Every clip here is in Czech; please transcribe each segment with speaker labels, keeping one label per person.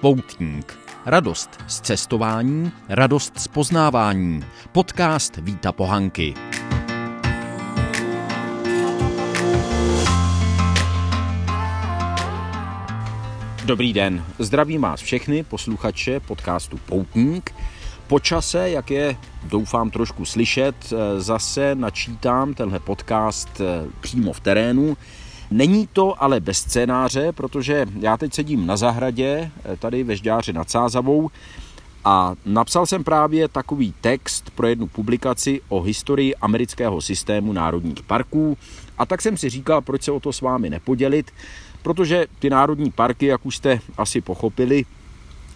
Speaker 1: Poutník. Radost z cestování, radost z poznávání. Podcast Víta Pohanky. Dobrý den, zdravím vás všechny posluchače podcastu Poutník. Po čase, jak je doufám trošku slyšet, zase načítám tenhle podcast eh, přímo v terénu Není to ale bez scénáře, protože já teď sedím na zahradě, eh, tady ve Žďáři nad Sázavou, a napsal jsem právě takový text pro jednu publikaci o historii amerického systému národních parků a tak jsem si říkal, proč se o to s vámi nepodělit, protože ty národní parky, jak už jste asi pochopili,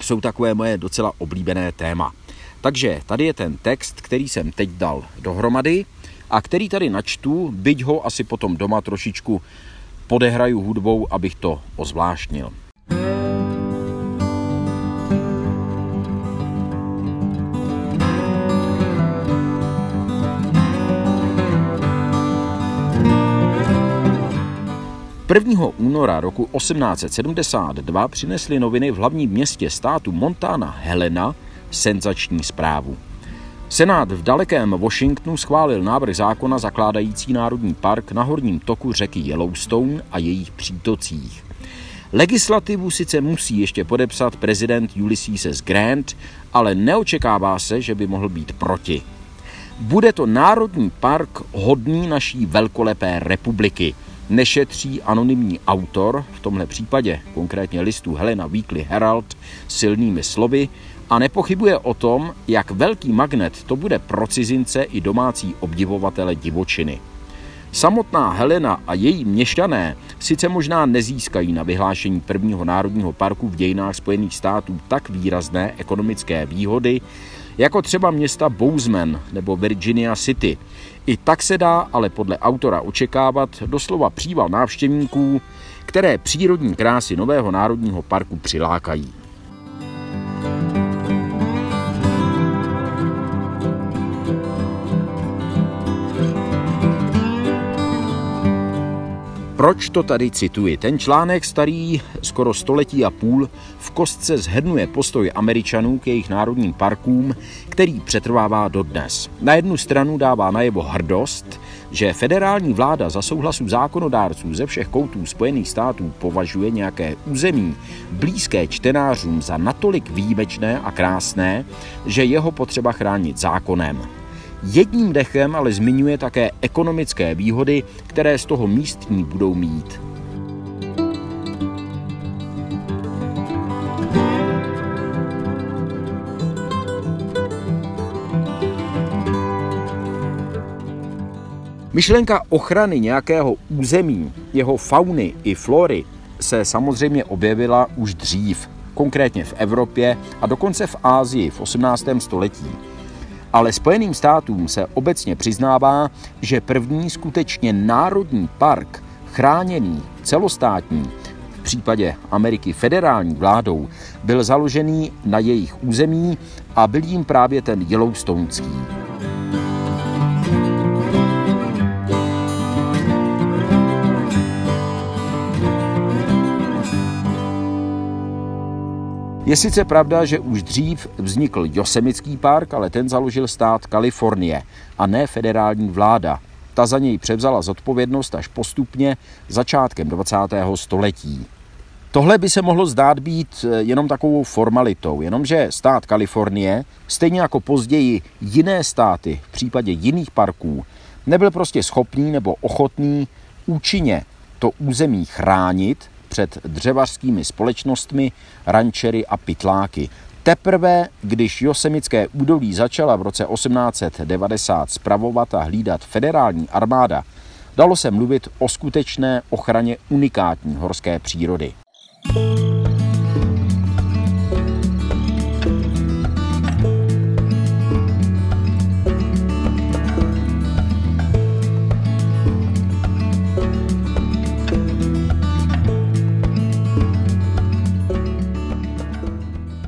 Speaker 1: jsou takové moje docela oblíbené téma. Takže tady je ten text, který jsem teď dal dohromady a který tady načtu, byť ho asi potom doma trošičku podehraju hudbou, abych to ozvláštnil. Prvního února roku 1872 přinesly noviny v hlavním městě státu Montana Helena senzační zprávu. Senát v dalekém Washingtonu schválil návrh zákona zakládající národní park na horním toku řeky Yellowstone a jejich přítocích. Legislativu sice musí ještě podepsat prezident Ulysses. Grant, ale neočekává se, že by mohl být proti. Bude to národní park hodný naší velkolepé republiky, nešetří anonymní autor, v tomhle případě konkrétně listu Helena Weekly Herald, silnými slovy, a nepochybuje o tom, jak velký magnet to bude pro cizince i domácí obdivovatele divočiny. Samotná Helena a její měšťané sice možná nezískají na vyhlášení prvního národního parku v dějinách Spojených států tak výrazné ekonomické výhody, jako třeba města Bozeman nebo Virginia City. I tak se dá ale podle autora očekávat doslova příval návštěvníků, které přírodní krásy nového národního parku přilákají. Proč to tady cituji? Ten článek starý skoro století a půl v kostce zhrnuje postoj Američanů k jejich národním parkům, který přetrvává dodnes. Na jednu stranu dává najevo hrdost, že federální vláda za souhlasu zákonodárců ze všech koutů Spojených států považuje nějaké území blízké čtenářům za natolik výjimečné a krásné, že jeho potřeba chránit zákonem. Jedním dechem ale zmiňuje také ekonomické výhody, které z toho místní budou mít. Myšlenka ochrany nějakého území, jeho fauny i flory se samozřejmě objevila už dřív, konkrétně v Evropě a dokonce v Ázii v 18. století. Ale Spojeným státům se obecně přiznává, že první skutečně národní park, chráněný, celostátní, v případě Ameriky federální vládou, byl založený na jejich území a byl jim právě ten Yellowstoneský. Je sice pravda, že už dřív vznikl Josemický park, ale ten založil stát Kalifornie a ne federální vláda. Ta za něj převzala zodpovědnost až postupně začátkem 20. století. Tohle by se mohlo zdát být eh, jenom takovou formalitou, jenomže stát Kalifornie, stejně jako později jiné státy v případě jiných parků, nebyl prostě schopný nebo ochotný účinně to území chránit před dřevařskými společnostmi, rančery a pitláky. Teprve, když Josemické údolí začala v roce 1890 spravovat a hlídat federální armáda, dalo se mluvit o skutečné ochraně unikátní horské přírody.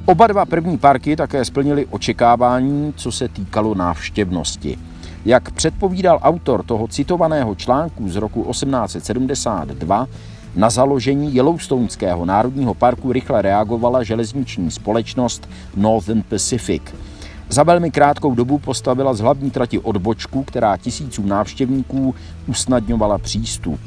Speaker 1: Oba dva první parky také splnily očekávání, co se týkalo návštěvnosti. Jak předpovídal autor toho citovaného článku z roku 1872, Na založení Yellowstoneského národního parku rychle reagovala železniční společnost Northern Pacific. Za velmi krátkou dobu postavila z hlavní trati odbočku, která tisícům návštěvníků usnadňovala přístup.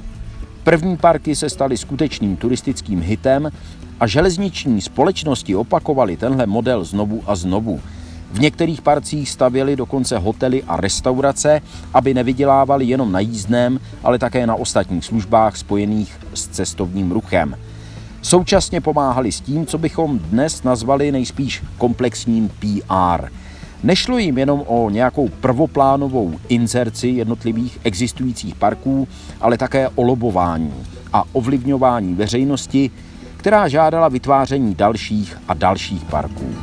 Speaker 1: První parky se staly skutečným turistickým hitem a železniční společnosti opakovaly tenhle model znovu a znovu. V některých parcích stavěli dokonce hotely a restaurace, aby nevydělávali jenom na jízdném, ale také na ostatních službách spojených s cestovním ruchem. Současně pomáhali s tím, co bychom dnes nazvali nejspíš komplexním PR. Nešlo jim jenom o nějakou prvoplánovou inzerci jednotlivých existujících parků, ale také o lobování a ovlivňování veřejnosti, která žádala vytváření dalších a dalších parků.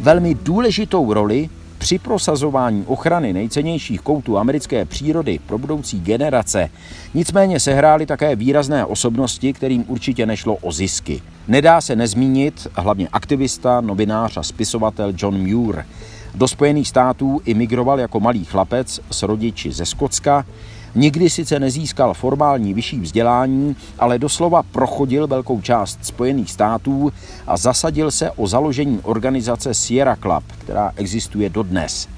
Speaker 1: Velmi důležitou roli při prosazování ochrany nejcennějších koutů americké přírody pro budoucí generace nicméně sehrály také výrazné osobnosti, kterým určitě nešlo o zisky. Nedá se nezmínit hlavně aktivista, novinář a spisovatel John Muir. Do Spojených států imigroval jako malý chlapec s rodiči ze Skotska, Nikdy sice nezískal formální vyšší vzdělání, ale doslova prochodil velkou část Spojených států a zasadil se o založení organizace Sierra Club, která existuje dodnes.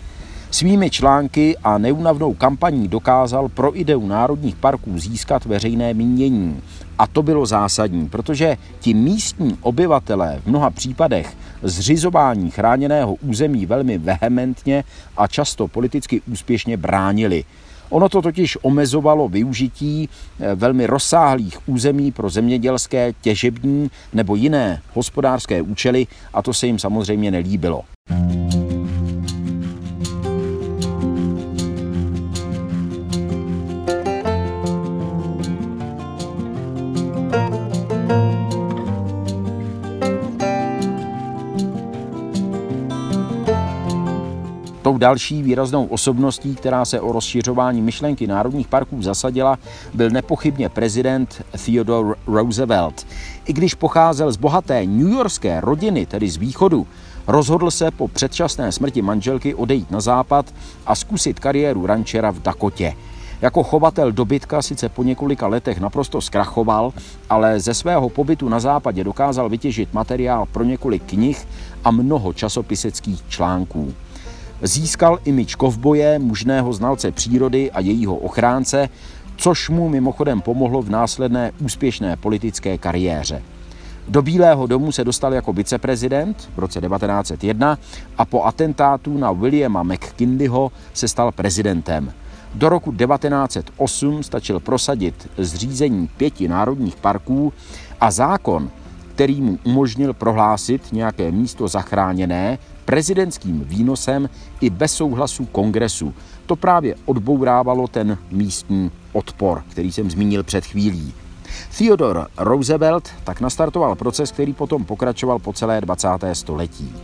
Speaker 1: Svými články a neunavnou kampaní dokázal pro ideu národních parků získat veřejné mínění. A to bylo zásadní, protože ti místní obyvatelé v mnoha případech zřizování chráněného území velmi vehementně a často politicky úspěšně bránili. Ono to totiž omezovalo využití eh, velmi rozsáhlých území pro zemědělské, těžební nebo jiné hospodářské účely a to se jim samozřejmě nelíbilo. Tou další výraznou osobností, která se o rozšiřování myšlenky národních parků zasadila, byl nepochybně prezident Theodore Roosevelt. I když pocházel z bohaté newyorské rodiny, tedy z východu, rozhodl se po předčasné smrti manželky odejít na západ a zkusit kariéru rančera v Dakotě. Jako chovatel dobytka sice po několika letech naprosto zkrachoval, ale ze svého pobytu na západě dokázal vytěžit materiál pro několik knih a mnoho časopiseckých článků. Získal imič kovboje, mužného znalce přírody a jejího ochránce, což mu mimochodem pomohlo v následné úspěšné politické kariéře. Do Bílého domu se dostal jako viceprezident v roce 1901 a po atentátu na Williama McKinleyho se stal prezidentem. Do roku 1908 stačil prosadit zřízení pěti národních parků a zákon, který mu umožnil prohlásit nějaké místo zachráněné prezidentským výnosem i bez souhlasu kongresu. To právě odbourávalo ten místní odpor, který jsem zmínil před chvílí. Theodore Roosevelt tak nastartoval proces, který potom pokračoval po celé 20. století.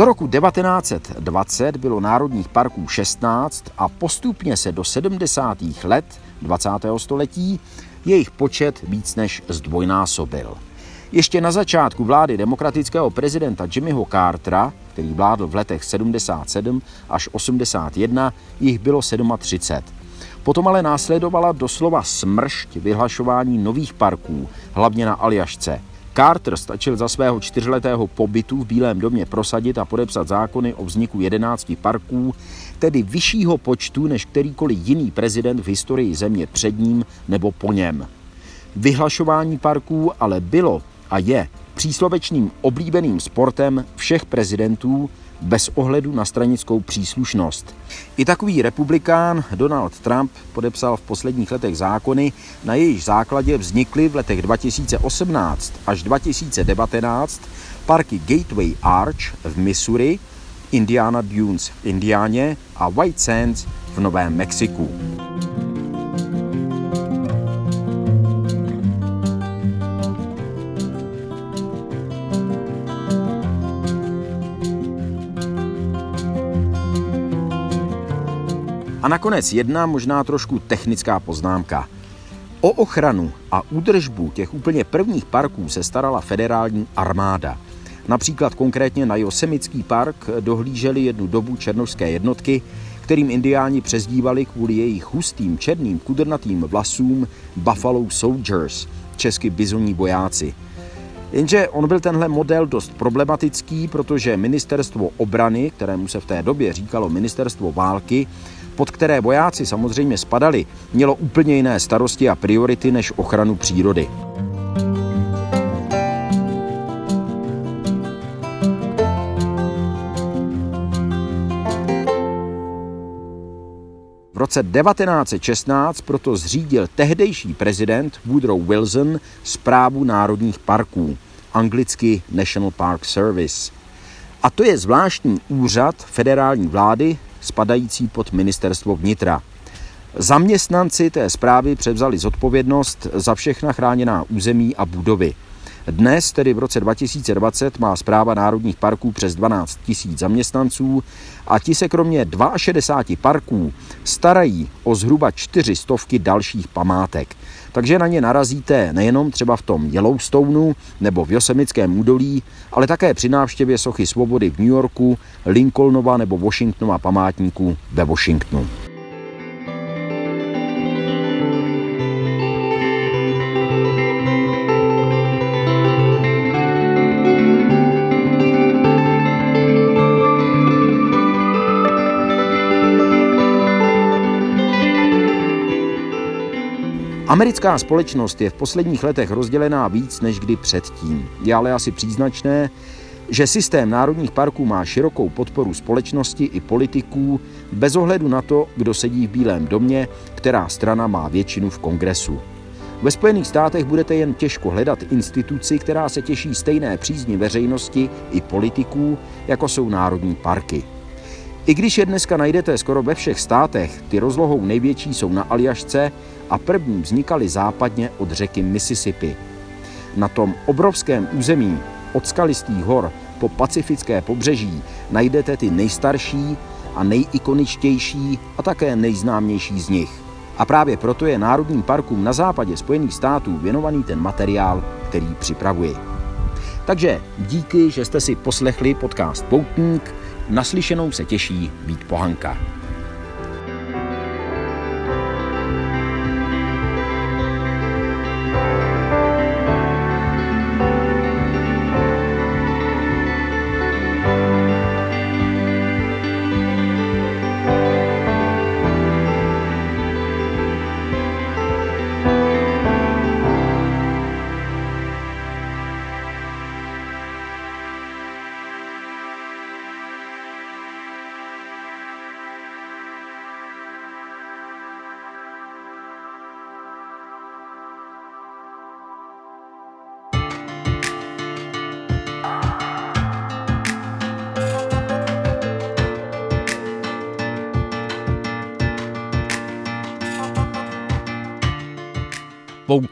Speaker 1: Do roku 1920 bylo národních parků 16 a postupně se do 70. let 20. století jejich počet víc než zdvojnásobil. Ještě na začátku vlády demokratického prezidenta Jimmyho Cartera, který vládl v letech 77 až 81, jich bylo 37. Potom ale následovala doslova smršť vyhlašování nových parků, hlavně na Aljašce – Carter stačil za svého čtyřletého pobytu v Bílém domě prosadit a podepsat zákony o vzniku 11 parků, tedy vyššího počtu než kterýkoliv jiný prezident v historii země před ním nebo po něm. Vyhlašování parků ale bylo a je příslovečným oblíbeným sportem všech prezidentů bez ohledu na stranickou příslušnost. I takový republikán Donald Trump podepsal v posledních letech zákony, na jejich základě vznikly v letech 2018 až 2019 parky Gateway Arch v Missouri, Indiana Dunes v Indiáně a White Sands v Novém Mexiku. Nakonec jedna možná trošku technická poznámka. O ochranu a údržbu těch úplně prvních parků se starala federální armáda. Například konkrétně na Josemický park dohlíželi jednu dobu černožské jednotky, kterým indiáni přezdívali kvůli jejich hustým černým kudrnatým vlasům Buffalo Soldiers, česky bizoní vojáci. Jenže on byl tenhle model dost problematický, protože ministerstvo obrany, kterému se v té době říkalo ministerstvo války, pod které vojáci samozřejmě spadali, mělo úplně jiné starosti a priority než ochranu přírody. V roce 1916 proto zřídil tehdejší prezident Woodrow Wilson zprávu národních parků, anglicky National Park Service. A to je zvláštní úřad federální vlády, spadající pod ministerstvo vnitra. Zaměstnanci té zprávy převzali zodpovědnost za všechna chráněná území a budovy. Dnes, tedy v roce 2020, má zpráva národních parků přes 12 000 zaměstnanců a ti se kromě 62 parků starají o zhruba 400 dalších památek. Takže na ně narazíte nejenom třeba v tom Yellowstoneu nebo v Josemickém údolí, ale také při návštěvě sochy svobody v New Yorku, Lincolnova nebo Washingtonova památníků ve Washingtonu. Americká společnost je v posledních letech rozdělená víc než kdy předtím. Je ale asi příznačné, že systém národních parků má širokou podporu společnosti i politiků bez ohledu na to, kdo sedí v Bílém domě, která strana má většinu v kongresu. Ve Spojených státech budete jen těžko hledat instituci, která se těší stejné přízni veřejnosti i politiků, jako jsou národní parky. I když je dneska najdete skoro ve všech státech, ty rozlohou největší jsou na Aljašce a první vznikaly západně od řeky Mississippi. Na tom obrovském území od skalistých hor po pacifické pobřeží najdete ty nejstarší a nejikoničtější a také nejznámější z nich. A právě proto je Národním parkům na západě Spojených států věnovaný ten materiál, který připravuji. Takže díky, že jste si poslechli podcast Poutník. Naslyšenou se těší Vít Pohanka.